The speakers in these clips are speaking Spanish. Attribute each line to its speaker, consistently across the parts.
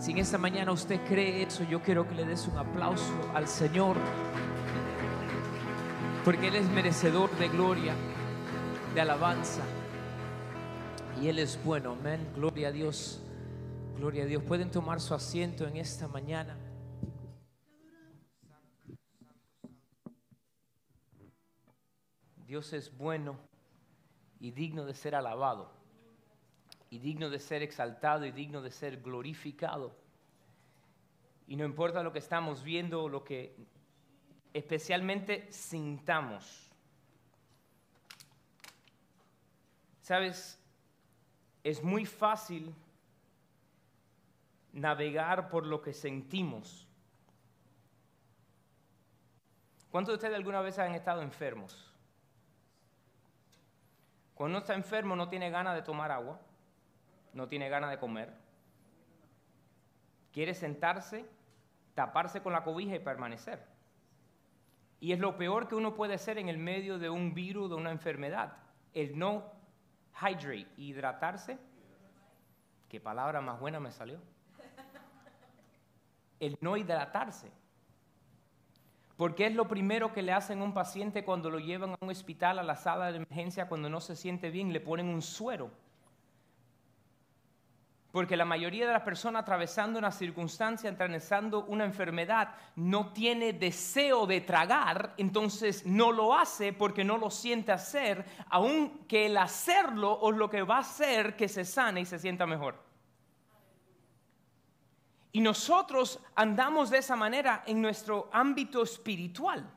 Speaker 1: Si en esta mañana usted cree eso, yo quiero que le des un aplauso al Señor. Porque Él es merecedor de gloria, de alabanza. Y Él es bueno. Amén. Gloria a Dios. Gloria a Dios. Pueden tomar su asiento en esta mañana. Dios es bueno y digno de ser alabado, y digno de ser exaltado y digno de ser glorificado. Y no importa lo que estamos viendo, lo que especialmente sintamos. Sabes, es muy fácil navegar por lo que sentimos. ¿Cuántos de ustedes alguna vez han estado enfermos? Cuando uno está enfermo no tiene ganas de tomar agua, no tiene ganas de comer. Quiere sentarse, taparse con la cobija y permanecer. Y es lo peor que uno puede hacer en el medio de un virus, de una enfermedad. El no hydrate, hidratarse. ¿Qué palabra más buena me salió? El no hidratarse. Porque es lo primero que le hacen a un paciente cuando lo llevan a un hospital, a la sala de emergencia, cuando no se siente bien, le ponen un suero. Porque la mayoría de las personas atravesando una circunstancia, atravesando una enfermedad, no tiene deseo de tragar, entonces no lo hace porque no lo siente hacer, aunque el hacerlo es lo que va a hacer que se sane y se sienta mejor. Y nosotros andamos de esa manera en nuestro ámbito espiritual.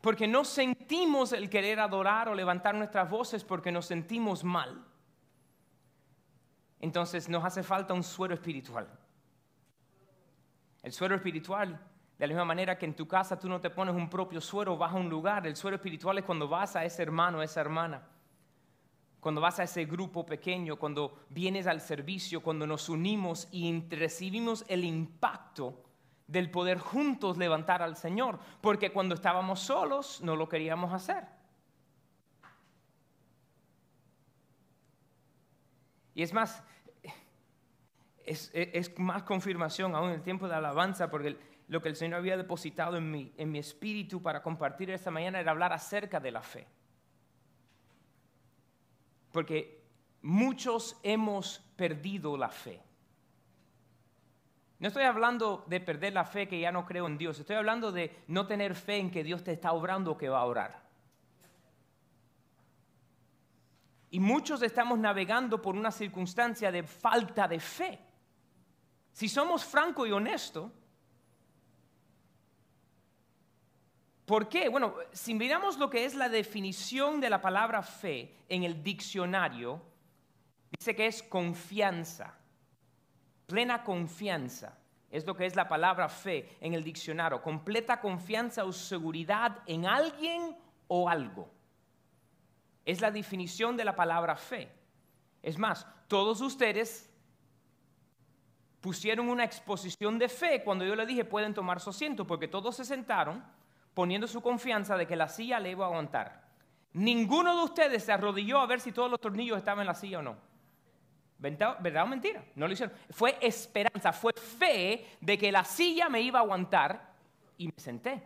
Speaker 1: Porque no sentimos el querer adorar o levantar nuestras voces porque nos sentimos mal. Entonces nos hace falta un suero espiritual. El suero espiritual, de la misma manera que en tu casa tú no te pones un propio suero, vas a un lugar. El suero espiritual es cuando vas a ese hermano, a esa hermana cuando vas a ese grupo pequeño, cuando vienes al servicio, cuando nos unimos y recibimos el impacto del poder juntos levantar al Señor, porque cuando estábamos solos no lo queríamos hacer. Y es más, es, más confirmación aún en el tiempo de alabanza, porque lo que el Señor había depositado en mi, en mi espíritu para compartir esta mañana era hablar acerca de la fe. Porque muchos hemos perdido la fe. No estoy hablando de perder la fe que ya no creo en Dios, estoy hablando de no tener fe en que Dios te está obrando o que va a orar. Y muchos estamos navegando por una circunstancia de falta de fe. Si somos francos y honestos, ¿Por qué? Bueno, si miramos lo que es la definición de la palabra fe en el diccionario, dice que es confianza, plena confianza. Es lo que es la palabra fe en el diccionario, completa confianza o seguridad en alguien o algo. Es la definición de la palabra fe. Es más, todos ustedes pusieron una exposición de fe cuando yo le dije pueden tomar su asiento, porque todos se sentaron poniendo su confianza de que la silla le iba a aguantar. Ninguno de ustedes se arrodilló a ver si todos los tornillos estaban en la silla o no. ¿Verdad o mentira? No lo hicieron. Fue esperanza, fue fe de que la silla me iba a aguantar y me senté.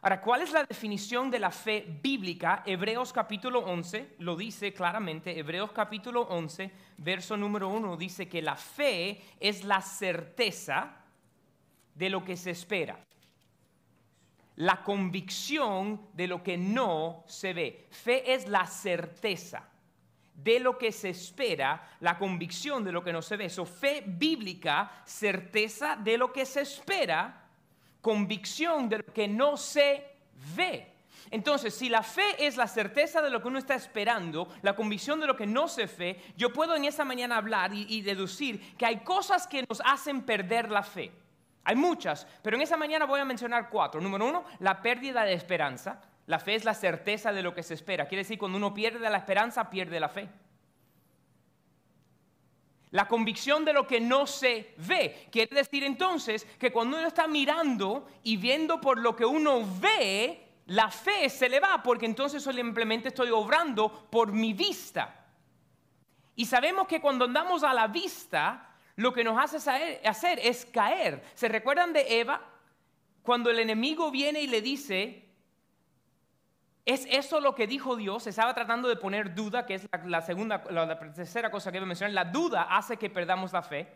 Speaker 1: Ahora, ¿cuál es la definición de la fe bíblica? Hebreos capítulo 11 lo dice claramente. Hebreos capítulo 11, verso número 1 dice que la fe es la certeza de lo que se espera la convicción de lo que no se ve. Fe es la certeza de lo que se espera, la convicción de lo que no se ve. Eso, fe bíblica, certeza de lo que se espera, convicción de lo que no se ve. Entonces, si la fe es la certeza de lo que uno está esperando, la convicción de lo que no se ve, yo puedo en esa mañana hablar y, deducir que hay cosas que nos hacen perder la fe. Hay muchas, pero en esa mañana voy a mencionar cuatro. Número uno, la pérdida de esperanza. La fe es la certeza de lo que se espera. Quiere decir, cuando uno pierde la esperanza, pierde la fe. La convicción de lo que no se ve. Quiere decir entonces que cuando uno está mirando y viendo por lo que uno ve, la fe se le va, porque entonces simplemente estoy obrando por mi vista. Y sabemos que cuando andamos a la vista, lo que nos hace hacer es caer. ¿Se recuerdan de Eva? Cuando el enemigo viene y le dice, ¿Es eso lo que dijo Dios? Estaba tratando de poner duda, que es la, segunda, la, tercera cosa que voy a mencionar. La duda hace que perdamos la fe.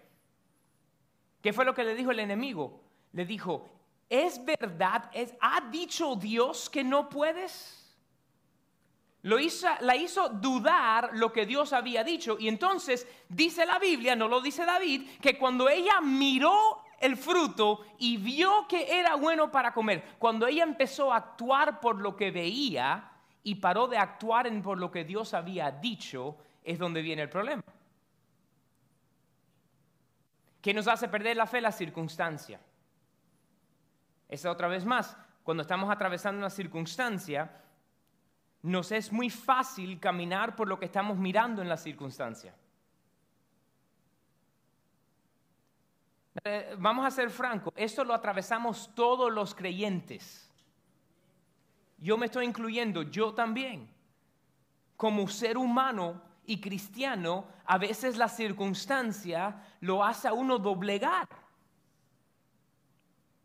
Speaker 1: ¿Qué fue lo que le dijo el enemigo? Le dijo, ¿es verdad? ¿Ha dicho Dios que no puedes? Lo hizo, la hizo dudar lo que Dios había dicho. Y entonces dice la Biblia, no lo dice David, que cuando ella miró el fruto y vio que era bueno para comer, cuando ella empezó a actuar por lo que veía y paró de actuar en por lo que Dios había dicho, es donde viene el problema. ¿Qué nos hace perder la fe? La circunstancia. Esa otra vez más, cuando estamos atravesando una circunstancia, nos es muy fácil caminar por lo que estamos mirando en la circunstancia. Eh, vamos a ser francos, esto lo atravesamos todos los creyentes. Yo me estoy incluyendo, yo también. Como ser humano y cristiano, a veces la circunstancia lo hace a uno doblegar.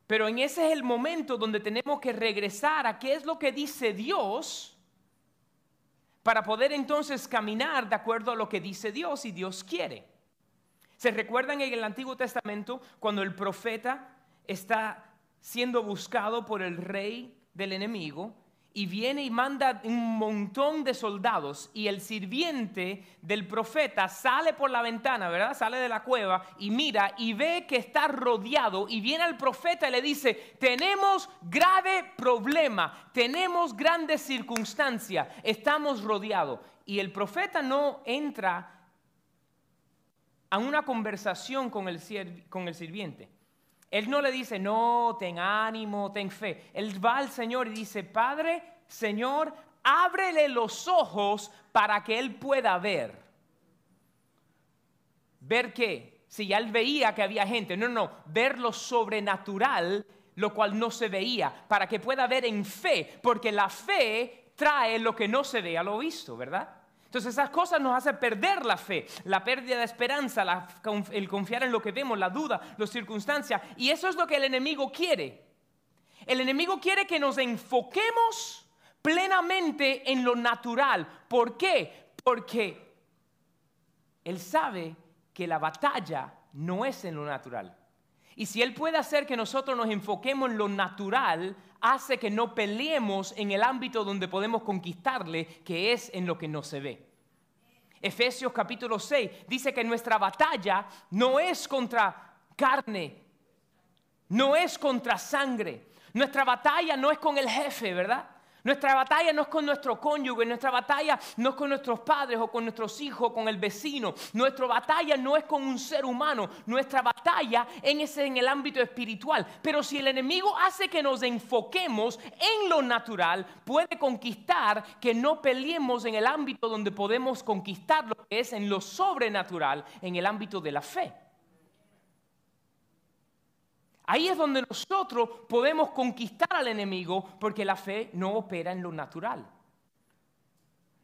Speaker 1: Pero en ese es el momento donde tenemos que regresar a qué es lo que dice Dios para poder entonces caminar de acuerdo a lo que dice Dios y Dios quiere. ¿Se recuerdan en el Antiguo Testamento cuando el profeta está siendo buscado por el rey del enemigo? y viene y manda un montón de soldados y el sirviente del profeta sale por la ventana, ¿verdad? Sale de la cueva y mira y ve que está rodeado y viene al profeta y le dice, tenemos grave problema, tenemos grandes circunstancias, estamos rodeados. Y el profeta no entra a una conversación con el, con el sirviente. Él no le dice, no, ten ánimo, ten fe. Él va al Señor y dice, Padre, Señor, ábrele los ojos para que él pueda ver. ¿Ver qué? Si ya él veía que había gente, no, no, ver lo sobrenatural, lo cual no se veía, para que pueda ver en fe, porque la fe trae lo que no se ve a lo visto, ¿verdad? Entonces esas cosas nos hacen perder la fe, la pérdida de esperanza, el confiar en lo que vemos, la duda, las circunstancias. Y eso es lo que el enemigo quiere. El enemigo quiere que nos enfoquemos plenamente en lo natural. ¿Por qué? Porque él sabe que la batalla no es en lo natural. Y si Él puede hacer que nosotros nos enfoquemos en lo natural, hace que no peleemos en el ámbito donde podemos conquistarle, que es en lo que no se ve. Efesios capítulo 6 dice que nuestra batalla no es contra carne, no es contra sangre. Nuestra batalla no es con el jefe, ¿verdad? Nuestra batalla no es con nuestro cónyuge, nuestra batalla no es con nuestros padres o con nuestros hijos, con el vecino. Nuestra batalla no es con un ser humano, nuestra batalla es en el ámbito espiritual. Pero si el enemigo hace que nos enfoquemos en lo natural, puede conquistar que no peleemos en el ámbito donde podemos conquistar lo que es en lo sobrenatural, en el ámbito de la fe. Ahí es donde nosotros podemos conquistar al enemigo porque la fe no opera en lo natural.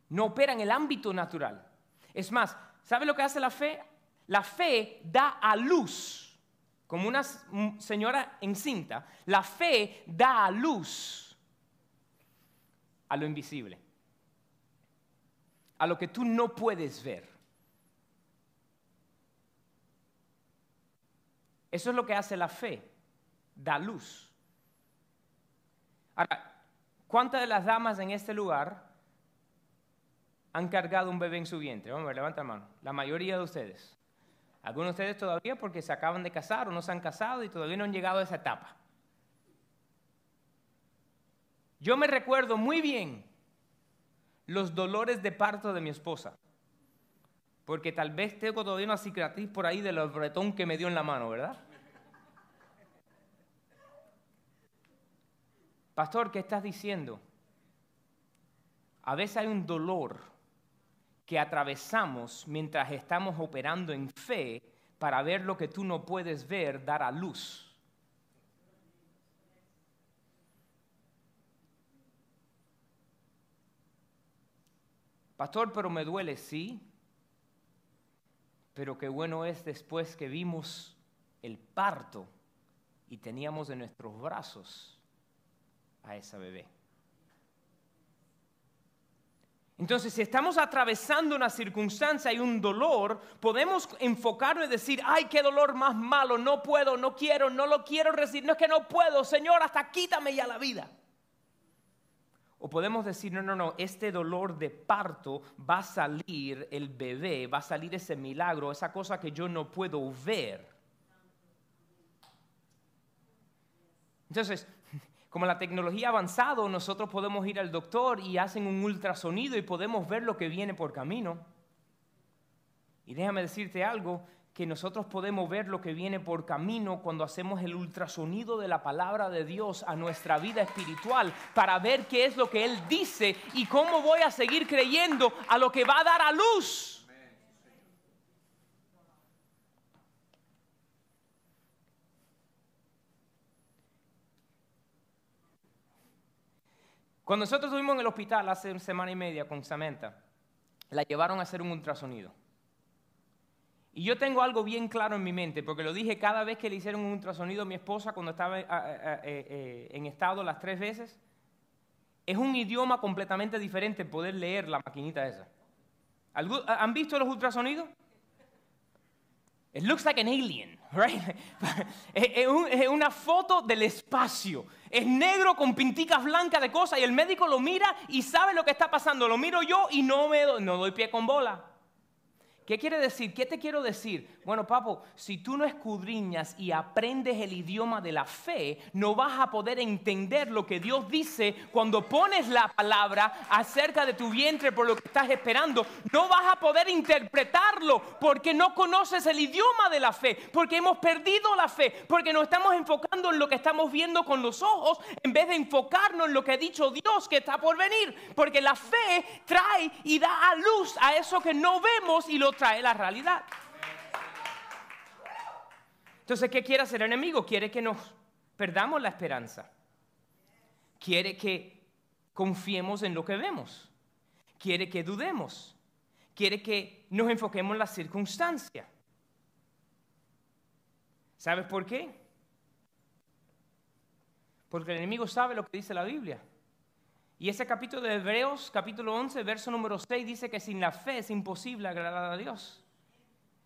Speaker 1: No opera en el ámbito natural. Es más, ¿sabe lo que hace la fe? La fe da a luz, como una señora encinta, la fe da a luz a lo invisible, a lo que tú no puedes ver. Eso es lo que hace la fe da luz. Ahora, ¿cuántas de las damas en este lugar han cargado un bebé en su vientre? Vamos a ver, levanta la mano. La mayoría de ustedes. Algunos de ustedes todavía porque se acaban de casar o no se han casado y todavía no han llegado a esa etapa. Yo me recuerdo muy bien los dolores de parto de mi esposa. Porque tal vez tengo todavía una cicatriz por ahí del bretón que me dio en la mano, ¿verdad? Pastor, ¿qué estás diciendo? A veces hay un dolor que atravesamos mientras estamos operando en fe para ver lo que tú no puedes ver, dar a luz. Pastor, pero me duele, sí. Pero qué bueno es después que vimos el parto y teníamos en nuestros brazos a esa bebé. Entonces, si estamos atravesando una circunstancia y un dolor, podemos enfocarnos y decir, ay, qué dolor más malo, no puedo, no quiero, no lo quiero recibir, no es que no puedo, Señor, hasta quítame ya la vida. O podemos decir, no, no, no, este dolor de parto va a salir el bebé, va a salir ese milagro, esa cosa que yo no puedo ver. Entonces, como la tecnología ha avanzado, nosotros podemos ir al doctor y hacen un ultrasonido y podemos ver lo que viene por camino. Y déjame decirte algo, que nosotros podemos ver lo que viene por camino cuando hacemos el ultrasonido de la palabra de Dios a nuestra vida espiritual para ver qué es lo que Él dice y cómo voy a seguir creyendo a lo que va a dar a luz. Cuando nosotros estuvimos en el hospital hace una semana y media con Samantha, la llevaron a hacer un ultrasonido. Y yo tengo algo bien claro en mi mente, porque lo dije cada vez que le hicieron un ultrasonido a mi esposa cuando estaba eh, eh, eh, en estado las tres veces. Es un idioma completamente diferente poder leer la maquinita esa. ¿Han visto los ultrasonidos? It looks like an alien, right? es una foto del espacio. Es negro con pinticas blancas de cosas y el médico lo mira y sabe lo que está pasando. Lo miro yo y no me no doy pie con bola. ¿Qué quiere decir? ¿Qué te quiero decir? Bueno, papo, si tú no escudriñas y aprendes el idioma de la fe, no vas a poder entender lo que Dios dice cuando pones la palabra acerca de tu vientre por lo que estás esperando. No vas a poder interpretarlo porque no conoces el idioma de la fe, porque hemos perdido la fe, porque nos estamos enfocando en lo que estamos viendo con los ojos en vez de enfocarnos en lo que ha dicho Dios que está por venir. Porque la fe trae y da a luz a eso que no vemos y lo trae la realidad. Entonces, ¿qué quiere hacer el enemigo? Quiere que nos perdamos la esperanza. Quiere que confiemos en lo que vemos. Quiere que dudemos. Quiere que nos enfoquemos en la circunstancia. ¿Sabes por qué? Porque el enemigo sabe lo que dice la Biblia. Y ese capítulo de Hebreos, capítulo 11, verso número 6, dice que sin la fe es imposible agradar a Dios.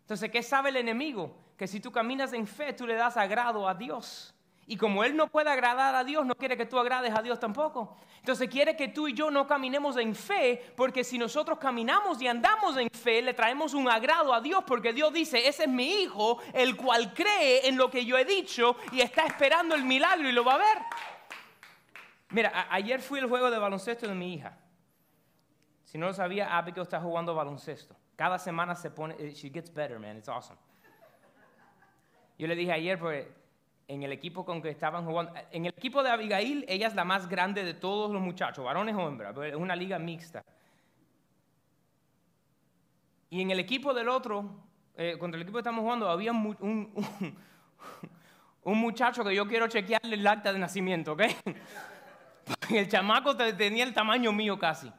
Speaker 1: Entonces, ¿qué sabe el enemigo? Que si tú caminas en fe, tú le das agrado a Dios. Y como Él no puede agradar a Dios, no quiere que tú agrades a Dios tampoco. Entonces quiere que tú y yo no caminemos en fe, porque si nosotros caminamos y andamos en fe, le traemos un agrado a Dios, porque Dios dice, ese es mi hijo, el cual cree en lo que yo he dicho y está esperando el milagro y lo va a ver. Mira, ayer fui al juego de baloncesto de mi hija. Si no lo sabía, Abigail está jugando baloncesto. Cada semana se pone, eh, she gets better, man, it's awesome. Yo le dije ayer, pues, en el equipo con que estaban jugando, en el equipo de Abigail, ella es la más grande de todos los muchachos, varones o hembras, es una liga mixta. Y en el equipo del otro, eh, contra el equipo que estamos jugando, había un, un muchacho que yo quiero chequearle el acta de nacimiento, ¿ok? el chamaco tenía el tamaño mío casi.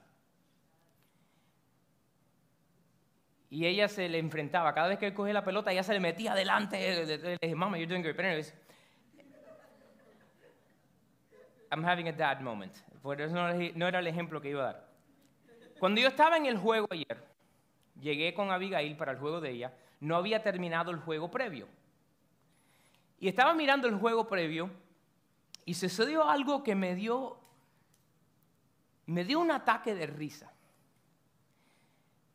Speaker 1: Y ella se le enfrentaba. Cada vez que él cogía la pelota, ella se le metía adelante. Le dije, Mama, you're doing great. Anyways, I'm having a dad moment. Por eso no era el ejemplo que iba a dar. Cuando yo estaba en el juego ayer, llegué con Abigail para el juego de ella. No había terminado el juego previo. Y estaba mirando el juego previo y sucedió algo que me dio, me dio un ataque de risa.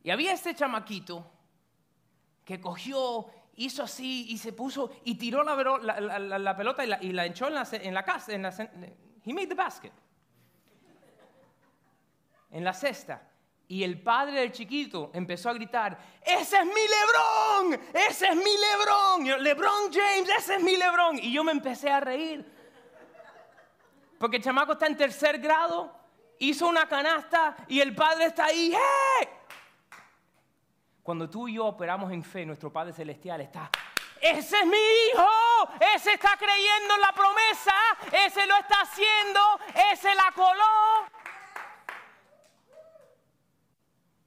Speaker 1: Y había este chamaquito que cogió, hizo así y se puso y tiró la, pelota y la, y la, echó en la, en la casa. En la, he made the basket. En la cesta. Y el padre del chiquito empezó a gritar, ese es mi Lebrón, ese es mi Lebrón, Lebrón James, ese es mi Lebrón. Y yo me empecé a reír. Porque el chamaco está en tercer grado, hizo una canasta y el padre está ahí. Cuando tú y yo operamos en fe, nuestro Padre Celestial está. Ese es mi hijo, ese está creyendo en la promesa, ese lo está haciendo, ese la coló.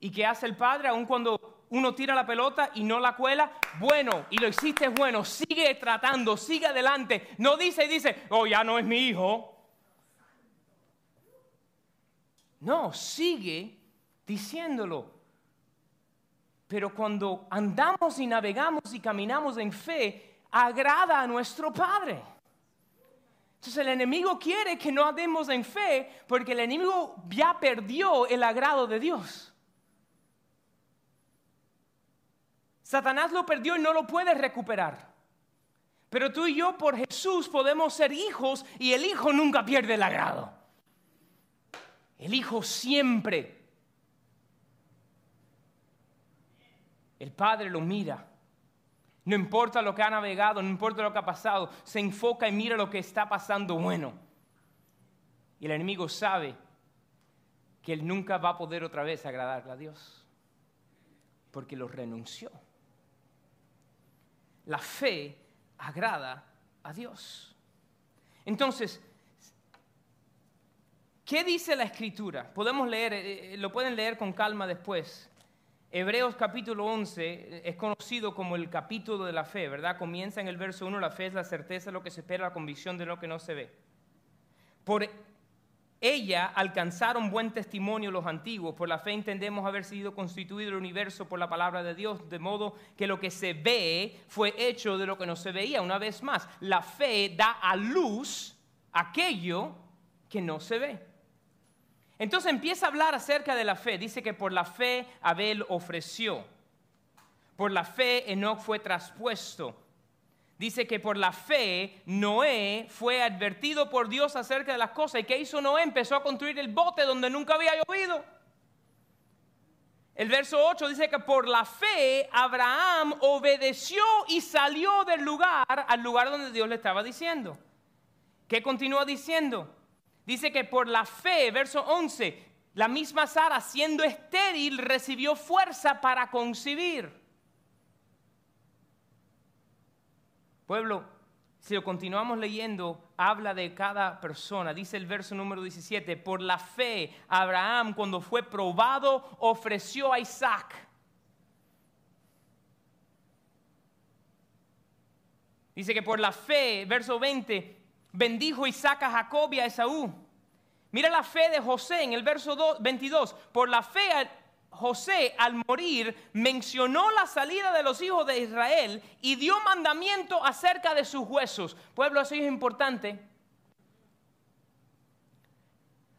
Speaker 1: ¿Y qué hace el padre aun cuando uno tira la pelota y no la cuela, bueno, y lo hiciste bueno, sigue tratando, sigue adelante. No dice y dice, oh, ya no es mi hijo. No, sigue diciéndolo. Pero cuando andamos y navegamos y caminamos en fe, agrada a nuestro Padre. Entonces el enemigo quiere que no andemos en fe porque el enemigo ya perdió el agrado de Dios. Satanás lo perdió y no lo puede recuperar. Pero tú y yo por Jesús podemos ser hijos y el hijo nunca pierde el agrado. El hijo siempre. El padre lo mira. No importa lo que ha navegado, no importa lo que ha pasado, se enfoca y mira lo que está pasando bueno. Y el enemigo sabe que él nunca va a poder otra vez agradarle a Dios, porque lo renunció. La fe agrada a Dios. Entonces, ¿qué dice la escritura? Podemos leer, eh, eh, lo pueden leer con calma después. Hebreos capítulo 11 es conocido como el capítulo de la fe, ¿verdad? Comienza en el verso 1, la fe es la certeza de lo que se espera, la convicción de lo que no se ve. Por ella alcanzaron buen testimonio los antiguos, por la fe entendemos haber sido constituido el universo por la palabra de Dios, de modo que lo que se ve fue hecho de lo que no se veía. Una vez más, la fe da a luz aquello que no se ve. Entonces empieza a hablar acerca de la fe. Dice que por la fe Abel ofreció. Por la fe Enoch fue traspuesto. Dice que por la fe Noé fue advertido por Dios acerca de las cosas. ¿Y qué hizo Noé? Empezó a construir el bote donde nunca había llovido. El verso 8 dice que por la fe Abraham obedeció y salió del lugar al lugar donde Dios le estaba diciendo. ¿Qué continúa diciendo? Dice que por la fe, verso 11, la misma Sara, siendo estéril, recibió fuerza para concebir. Pueblo, si lo continuamos leyendo, habla de cada persona. Dice el verso número 17, por la fe, Abraham cuando fue probado ofreció a Isaac. Dice que por la fe, verso 20, bendijo Isaac a Jacob y a Esaú. Mira la fe de José en el verso 22. Por la fe José al morir mencionó la salida de los hijos de Israel y dio mandamiento acerca de sus huesos. Pueblo, eso es importante.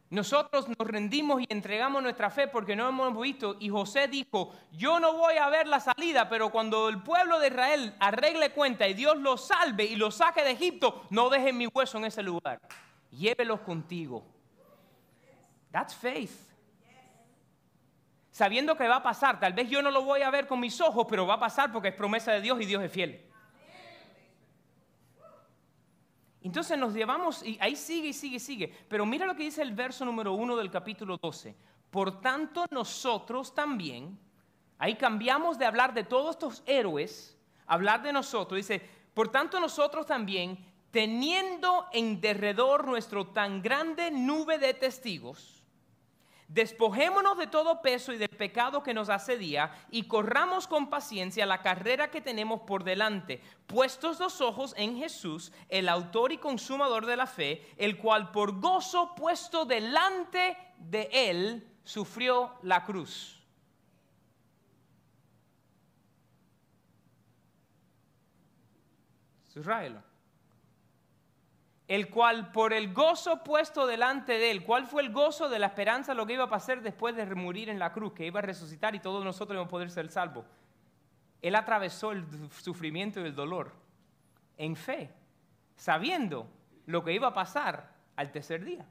Speaker 1: Nosotros nos rendimos y entregamos nuestra fe porque no hemos visto. Y José dijo, yo no voy a ver la salida, pero cuando el pueblo de Israel arregle cuenta y Dios los salve y los saque de Egipto, no dejen mi hueso en ese lugar. Llévelos contigo. That's faith. Sabiendo que va a pasar, tal vez yo no lo voy a ver con mis ojos, pero va a pasar porque es promesa de Dios y Dios es fiel. Entonces nos llevamos, y ahí sigue y sigue y sigue. Pero mira lo que dice el verso número uno del capítulo 12. Por tanto nosotros también, ahí cambiamos de hablar de todos estos héroes, hablar de nosotros. Dice, por tanto nosotros también, teniendo en derredor nuestro tan grande nube de testigos, Despojémonos de todo peso y del pecado que nos asedia y corramos con paciencia la carrera que tenemos por delante, puestos los ojos en Jesús, el autor y consumador de la fe, el cual por gozo puesto delante de él sufrió la cruz. El cual por el gozo puesto delante de él, ¿cuál fue el gozo de la esperanza lo que iba a pasar después de morir en la cruz, que iba a resucitar y todos nosotros íbamos a poder ser salvos? Él atravesó el sufrimiento y el dolor en fe, sabiendo lo que iba a pasar al tercer día.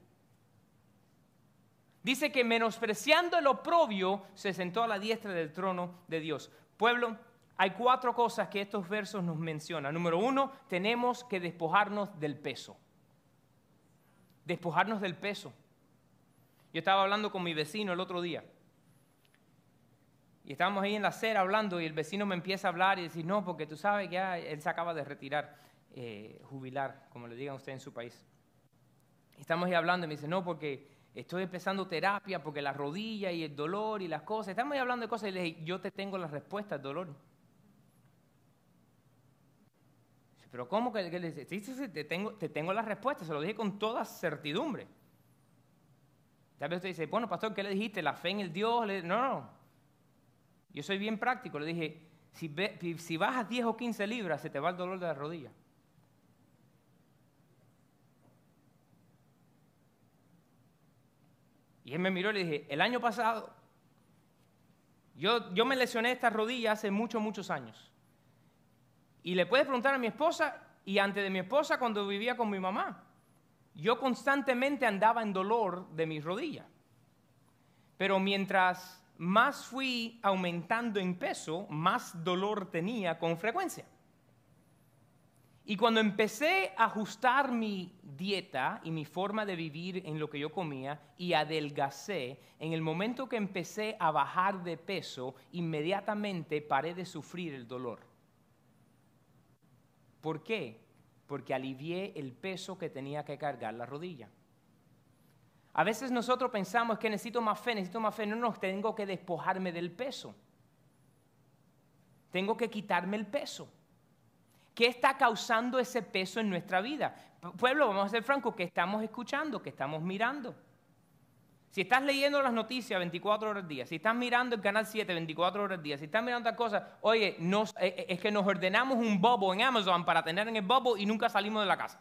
Speaker 1: Dice que menospreciando el oprobio, se sentó a la diestra del trono de Dios. Pueblo, hay cuatro cosas que estos versos nos mencionan. Número uno, tenemos que despojarnos del peso despojarnos del peso. Yo estaba hablando con mi vecino el otro día. Y estábamos ahí en la acera hablando y el vecino me empieza a hablar y decir, no, porque tú sabes que él se acaba de retirar, eh, jubilar, como le digan ustedes en su país. Estamos ahí hablando y me dice, no, porque estoy empezando terapia porque la rodilla y el dolor y las cosas. Estamos hablando de cosas y le dije, yo te tengo la respuesta al dolor. Pero ¿cómo que, le dice? Sí, te tengo, te tengo la respuesta, se lo dije con toda certidumbre. Tal vez usted dice, bueno, pastor, ¿qué le dijiste? ¿La fe en el Dios? No, no. Yo soy bien práctico. Le dije, si, si bajas 10 o 15 libras, se te va el dolor de la rodilla. Y él me miró y le dije, el año pasado, yo, yo me lesioné esta rodilla hace muchos, muchos años. Y le puedes preguntar a mi esposa y antes de mi esposa cuando vivía con mi mamá. Yo constantemente andaba en dolor de mi rodilla. Pero mientras más fui aumentando en peso, más dolor tenía con frecuencia. Y cuando empecé a ajustar mi dieta y mi forma de vivir en lo que yo comía y adelgacé, en el momento que empecé a bajar de peso, inmediatamente paré de sufrir el dolor. ¿Por qué? Porque alivié el peso que tenía que cargar la rodilla. A veces nosotros pensamos que necesito más fe, necesito más fe. No, no, tengo que despojarme del peso. Tengo que quitarme el peso. ¿Qué está causando ese peso en nuestra vida? Pueblo, vamos a ser francos, ¿qué estamos escuchando? ¿Qué estamos mirando? Si estás leyendo las noticias 24 horas al día, si estás mirando el canal 7 24 horas al día, si estás mirando otras cosas, oye, eh, eh, es que nos ordenamos un bobo en Amazon para tener en el bobo y nunca salimos de la casa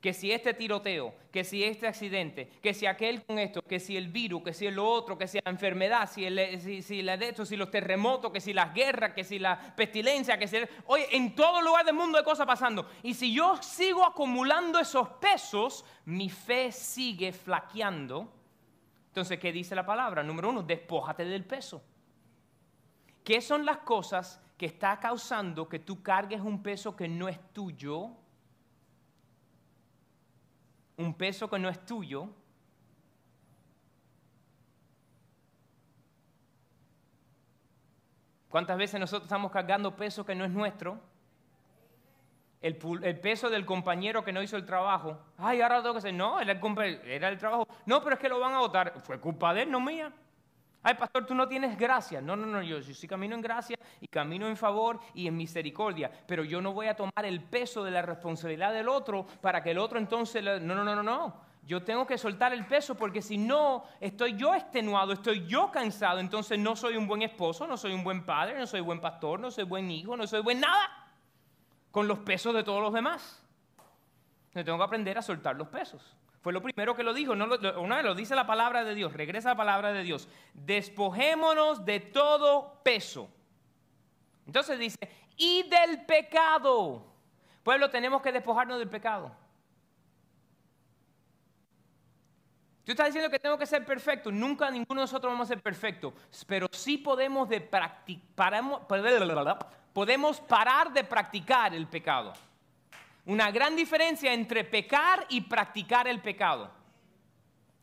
Speaker 1: que si este tiroteo, que si este accidente, que si aquel con esto, que si el virus, que si el otro, que si la enfermedad, si, el, si, la de esto, si los terremotos, que si las guerras, que si la pestilencia, que si... oye, en todo lugar del mundo hay cosas pasando. Y si yo sigo acumulando esos pesos, mi fe sigue flaqueando. Entonces, ¿qué dice la palabra? Número uno, despójate del peso. ¿Qué son las cosas que está causando que tú cargues un peso que no es tuyo? Un peso que no es tuyo, ¿Cuántas veces nosotros estamos cargando peso que no es nuestro? El, peso del compañero que no hizo el trabajo. Ay, ahora tengo que hacer. No, era el, era el trabajo. No, pero es que lo van a votar. Fue culpa de él, no mía. Ay, pastor, tú no tienes gracia. No, no, no, yo, sí camino en gracia y camino en favor y en misericordia, pero yo no voy a tomar el peso de la responsabilidad del otro para que el otro entonces... No, no, no, no, no. Yo tengo que soltar el peso porque si no, estoy yo extenuado, estoy yo cansado, entonces no soy un buen esposo, no soy un buen padre, no soy buen pastor, no soy buen hijo, no soy buen nada, con los pesos de todos los demás. Yo tengo que aprender a soltar los pesos. Fue lo primero que lo dijo. Lo, una vez lo dice la palabra de Dios. Regresa la palabra de Dios. Despojémonos de todo peso. Entonces dice, y del pecado. Pueblo, tenemos que despojarnos del pecado. Tú estás diciendo que tengo que ser perfecto. Nunca ninguno de nosotros vamos a ser perfectos. Pero sí podemos, de podemos parar de practicar el pecado una gran diferencia entre pecar y practicar el pecado.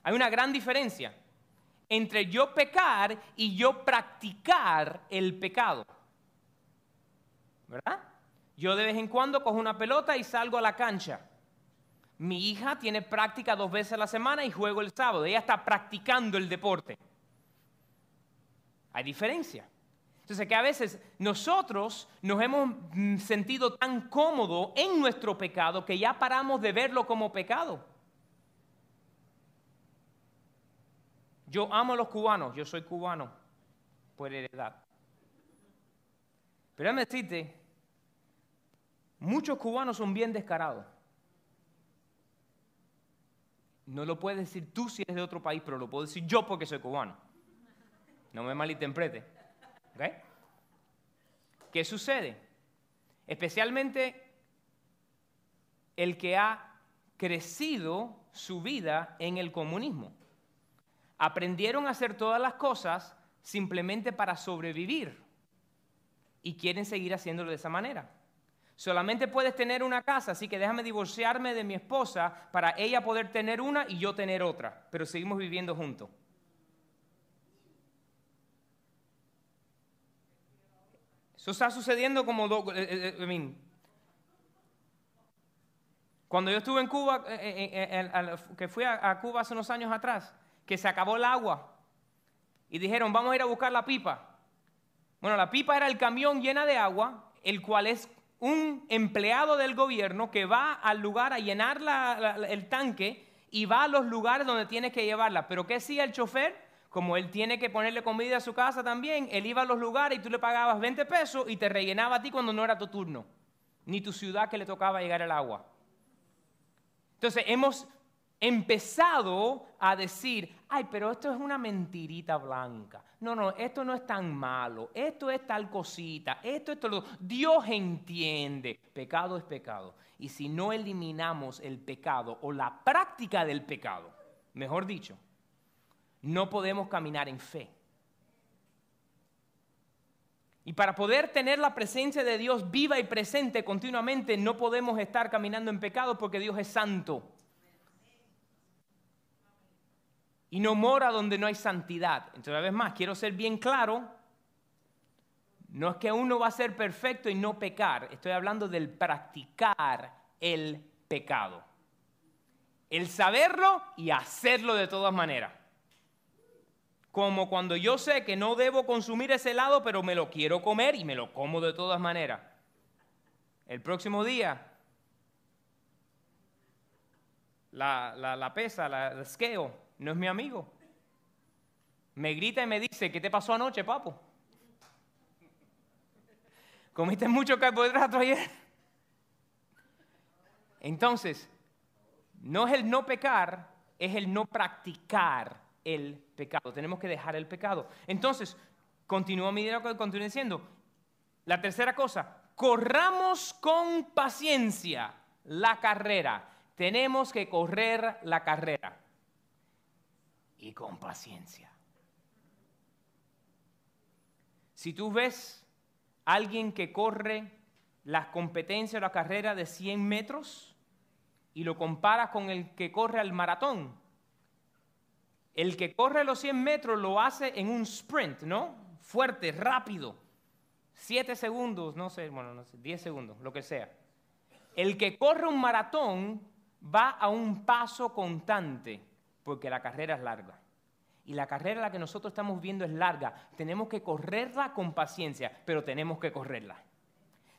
Speaker 1: Hay una gran diferencia entre yo pecar y yo practicar el pecado. ¿Verdad? Yo de vez en cuando cojo una pelota y salgo a la cancha. Mi hija tiene práctica dos veces a la semana y juego el sábado. Ella está practicando el deporte. Hay diferencia. Entonces que a veces nosotros nos hemos mm, sentido tan cómodos en nuestro pecado que ya paramos de verlo como pecado. Yo amo a los cubanos, yo soy cubano por heredad. Pero déjame decirte, muchos cubanos son bien descarados. No lo puedes decir tú si eres de otro país, pero lo puedo decir yo porque soy cubano. No me malinterprete. ¿Qué sucede? Especialmente el que ha crecido su vida en el comunismo. Aprendieron a hacer todas las cosas simplemente para sobrevivir y quieren seguir haciéndolo de esa manera. Solamente puedes tener una casa, así que déjame divorciarme de mi esposa para ella poder tener una y yo tener otra, pero seguimos viviendo juntos. Eso está sucediendo como... Do, eh, eh, eh, Cuando yo estuve en Cuba, que fui a, Cuba hace unos años atrás, que se acabó el agua y dijeron, vamos a ir a buscar la pipa. Bueno, la pipa era el camión llena de agua, el cual es un empleado del gobierno que va al lugar a llenar el tanque y va a los lugares donde tiene que llevarla. Pero ¿qué hacía el chofer? Como él tiene que ponerle comida a su casa también, él iba a los lugares y tú le pagabas 20 pesos y te rellenaba a ti cuando no era tu turno, ni tu ciudad que le tocaba llegar el agua. Entonces hemos empezado a decir, ay, pero esto es una mentirita blanca. No, no, esto no es tan malo, esto es tal cosita, esto es todo. Dios entiende, pecado es pecado. Y si no eliminamos el pecado o la práctica del pecado, mejor dicho, no podemos caminar en fe. Y para poder tener la presencia de Dios viva y presente continuamente, no podemos estar caminando en pecado porque Dios es santo. Y no mora donde no hay santidad. Entonces, una vez más, quiero ser bien claro. No es que uno va a ser perfecto y no pecar. Estoy hablando del practicar el pecado. El saberlo y hacerlo de todas maneras. Como cuando yo sé que no debo consumir ese helado, pero me lo quiero comer y me lo como de todas maneras. El próximo día, la, la, pesa, la, el scale, no es mi amigo. Me grita y me dice, ¿qué te pasó anoche, papo? ¿Comiste mucho carbohidrato ayer? Entonces, no es el no pecar, es el no practicar el pecado. Tenemos que dejar el pecado. Entonces, continúa mi idea, continúa diciendo. La tercera cosa, corramos con paciencia la carrera. Tenemos que correr la carrera. Y con paciencia. Si tú ves a alguien que corre las competencias o la carrera de 100 metros y lo comparas con el que corre al maratón, el que corre los 100 metros lo hace en un sprint, ¿no? Fuerte, rápido. Siete segundos, no sé, bueno, no sé, 10 segundos, lo que sea. El que corre un maratón va a un paso constante, porque la carrera es larga. Y la carrera la que nosotros estamos viendo es larga. Tenemos que correrla con paciencia, pero tenemos que correrla.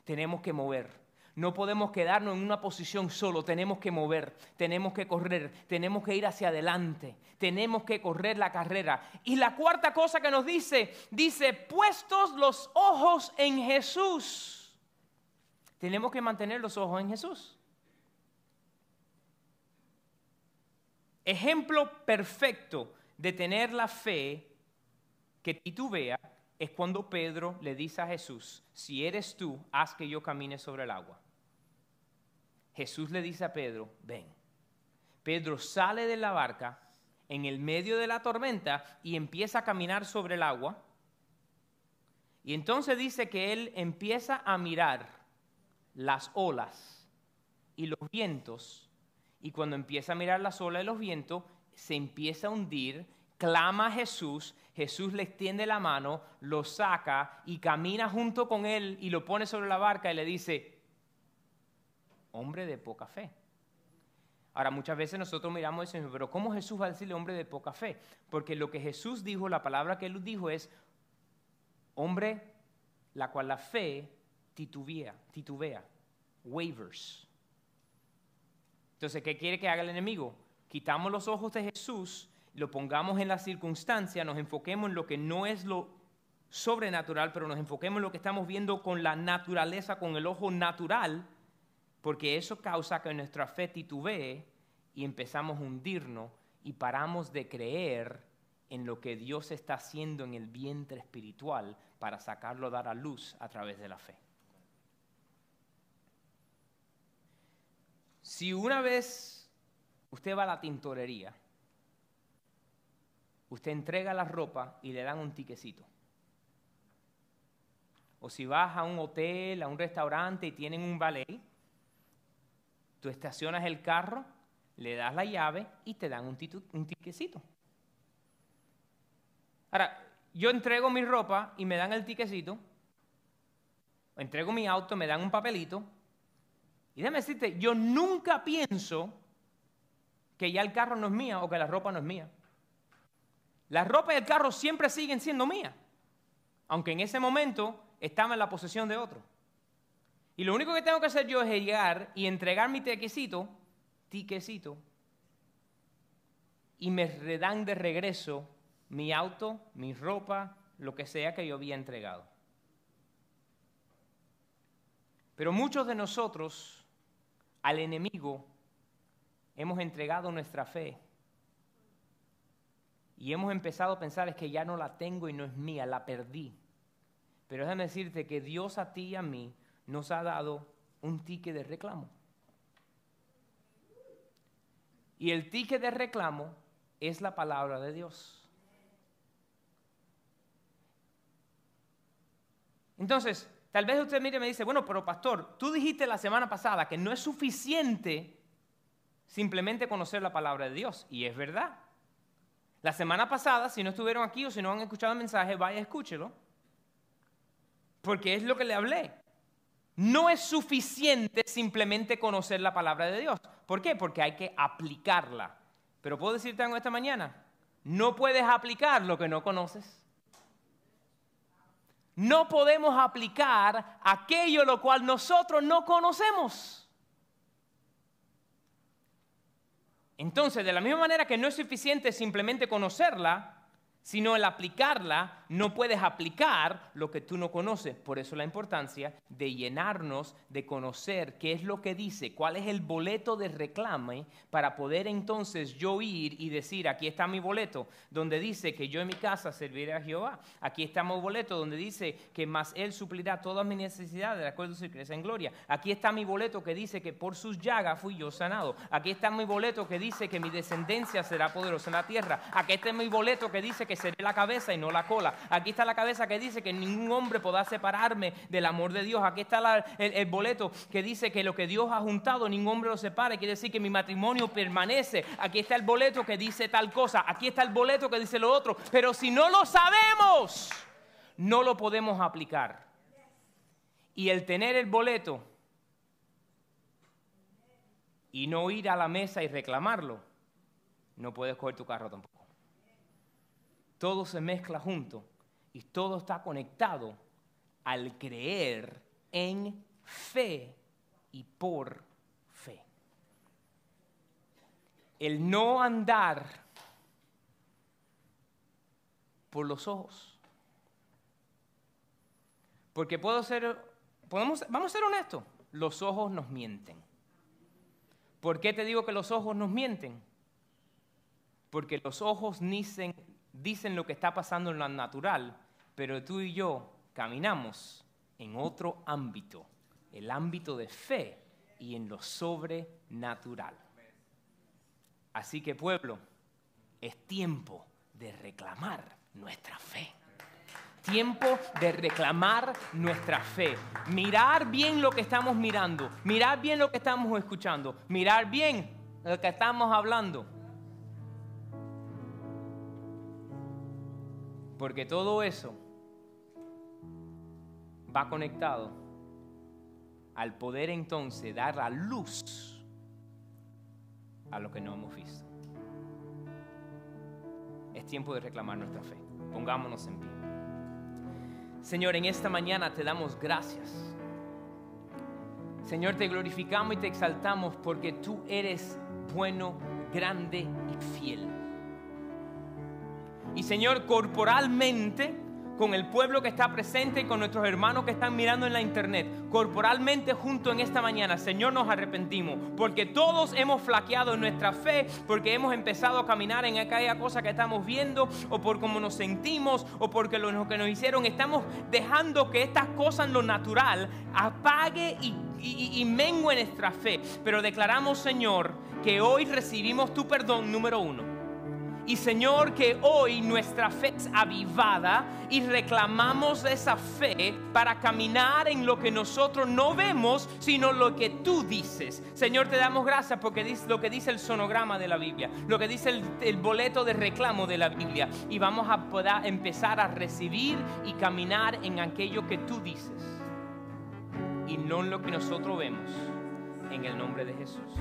Speaker 1: Tenemos que mover. No podemos quedarnos en una posición solo, tenemos que mover, tenemos que correr, tenemos que ir hacia adelante, tenemos que correr la carrera. Y la cuarta cosa que nos dice, dice, puestos los ojos en Jesús. Tenemos que mantener los ojos en Jesús. Ejemplo perfecto de tener la fe que titubea es cuando Pedro le dice a Jesús, si eres tú, haz que yo camine sobre el agua. Jesús le dice a Pedro, ven. Pedro sale de la barca en el medio de la tormenta y empieza a caminar sobre el agua. Y entonces dice que él empieza a mirar las olas y los vientos. Y cuando empieza a mirar las olas y los vientos, se empieza a hundir, clama a Jesús, Jesús le extiende la mano, lo saca y camina junto con él y lo pone sobre la barca y le dice, hombre de poca fe. Ahora, muchas veces nosotros miramos y decimos, pero ¿cómo Jesús va a decirle hombre de poca fe? Porque lo que Jesús dijo, la palabra que él dijo es, hombre, la cual la fe titubea, titubea, waivers. Entonces, ¿qué quiere que haga el enemigo? Quitamos los ojos de Jesús, lo pongamos en la circunstancia, nos enfoquemos en lo que no es lo sobrenatural, pero nos enfoquemos en lo que estamos viendo con la naturaleza, con el ojo natural porque eso causa que nuestra fe titubee y empezamos a hundirnos y paramos de creer en lo que Dios está haciendo en el vientre espiritual para sacarlo a dar a luz a través de la fe. Si una vez usted va a la tintorería, usted entrega la ropa y le dan un tiquecito. O si vas a un hotel, a un restaurante y tienen un ballet, Tú estacionas el carro, le das la llave y te dan un, un tiquecito. Ahora, yo entrego mi ropa y me dan el tiquecito, entrego mi auto, me dan un papelito, Y déjame decirte, yo nunca pienso que ya el carro no es mía o que la ropa no es mía. La ropa y el carro siempre siguen siendo mías, aunque en ese momento estaba en la posesión de otro. Y lo único que tengo que hacer yo es llegar y entregar mi tequecito, tiquecito, y me redan de regreso mi auto, mi ropa, lo que sea que yo había entregado. Pero muchos de nosotros al enemigo hemos entregado nuestra fe y hemos empezado a pensar es que ya no la tengo y no es mía, la perdí. Pero déjame decirte que Dios a ti y a mí nos ha dado un ticket de reclamo. Y el ticket de reclamo es la palabra de Dios. Entonces, tal vez usted mire y me dice, bueno, pero pastor, tú dijiste la semana pasada que no es suficiente simplemente conocer la palabra de Dios. Y es verdad. La semana pasada, si no estuvieron aquí o si no han escuchado el mensaje, vaya, escúchelo. Porque es lo que le hablé. No es suficiente simplemente conocer la palabra de Dios. ¿Por qué? Porque hay que aplicarla. Pero puedo decirte algo esta mañana. No puedes aplicar lo que no conoces. No podemos aplicar aquello lo cual nosotros no conocemos. Entonces, de la misma manera que no es suficiente simplemente conocerla, sino el aplicarla, no puedes aplicar lo que tú no conoces. Por eso la importancia de llenarnos, de conocer qué es lo que dice, cuál es el boleto de reclame, para poder entonces yo ir y decir, aquí está mi boleto, donde dice que yo en mi casa serviré a Jehová. Aquí está mi boleto donde dice que más Él suplirá todas mis necesidades, de acuerdo a su crece en gloria. Aquí está mi boleto que dice que por sus llagas fui yo sanado. Aquí está mi boleto que dice que mi descendencia será poderosa en la tierra. Aquí está mi boleto que dice que seré la cabeza y no la cola. Aquí está la cabeza que dice que ningún hombre podrá separarme del amor de Dios. Aquí está el, boleto que dice que lo que Dios ha juntado, ningún hombre lo separe. Quiere decir que mi matrimonio permanece. Aquí está el boleto que dice tal cosa. Aquí está el boleto que dice lo otro. Pero si no lo sabemos, no lo podemos aplicar. Y el tener el boleto y no ir a la mesa y reclamarlo, no puedes coger tu carro tampoco todo se mezcla junto y todo está conectado al creer en fe y por fe. El no andar por los ojos. Porque puedo ser, vamos a ser honestos, los ojos nos mienten. ¿Por qué te digo que los ojos nos mienten? Porque los ojos dicen, dicen lo que está pasando en lo natural, pero tú y yo caminamos en otro ámbito, el ámbito de fe y en lo sobrenatural. Así que pueblo, es tiempo de reclamar nuestra fe. Tiempo de reclamar nuestra fe. Mirar bien lo que estamos mirando. Mirar bien lo que estamos escuchando. Mirar bien lo que estamos hablando Porque todo eso va conectado al poder entonces dar la luz a lo que no hemos visto. Es tiempo de reclamar nuestra fe. Pongámonos en pie. Señor, en esta mañana te damos gracias. Señor, te glorificamos y te exaltamos porque tú eres bueno, grande y fiel. Y Señor, corporalmente, con el pueblo que está presente con nuestros hermanos que están mirando en la internet, corporalmente junto en esta mañana, Señor, nos arrepentimos, porque todos hemos flaqueado en nuestra fe, porque hemos empezado a caminar en aquella cosa que estamos viendo, o por cómo nos sentimos, o porque lo que nos hicieron, estamos dejando que estas cosas, lo natural, apague y, y, nuestra fe. Pero declaramos, Señor, que hoy recibimos tu perdón número uno y Señor, que hoy nuestra fe es avivada y reclamamos esa fe para caminar en lo que nosotros no vemos, sino lo que tú dices. Señor, te damos gracias porque lo que dice el sonograma de la Biblia, lo que dice el, el boleto de reclamo de la Biblia. Y vamos a poder empezar a recibir y caminar en aquello que tú dices y no en lo que nosotros vemos en el nombre de Jesús.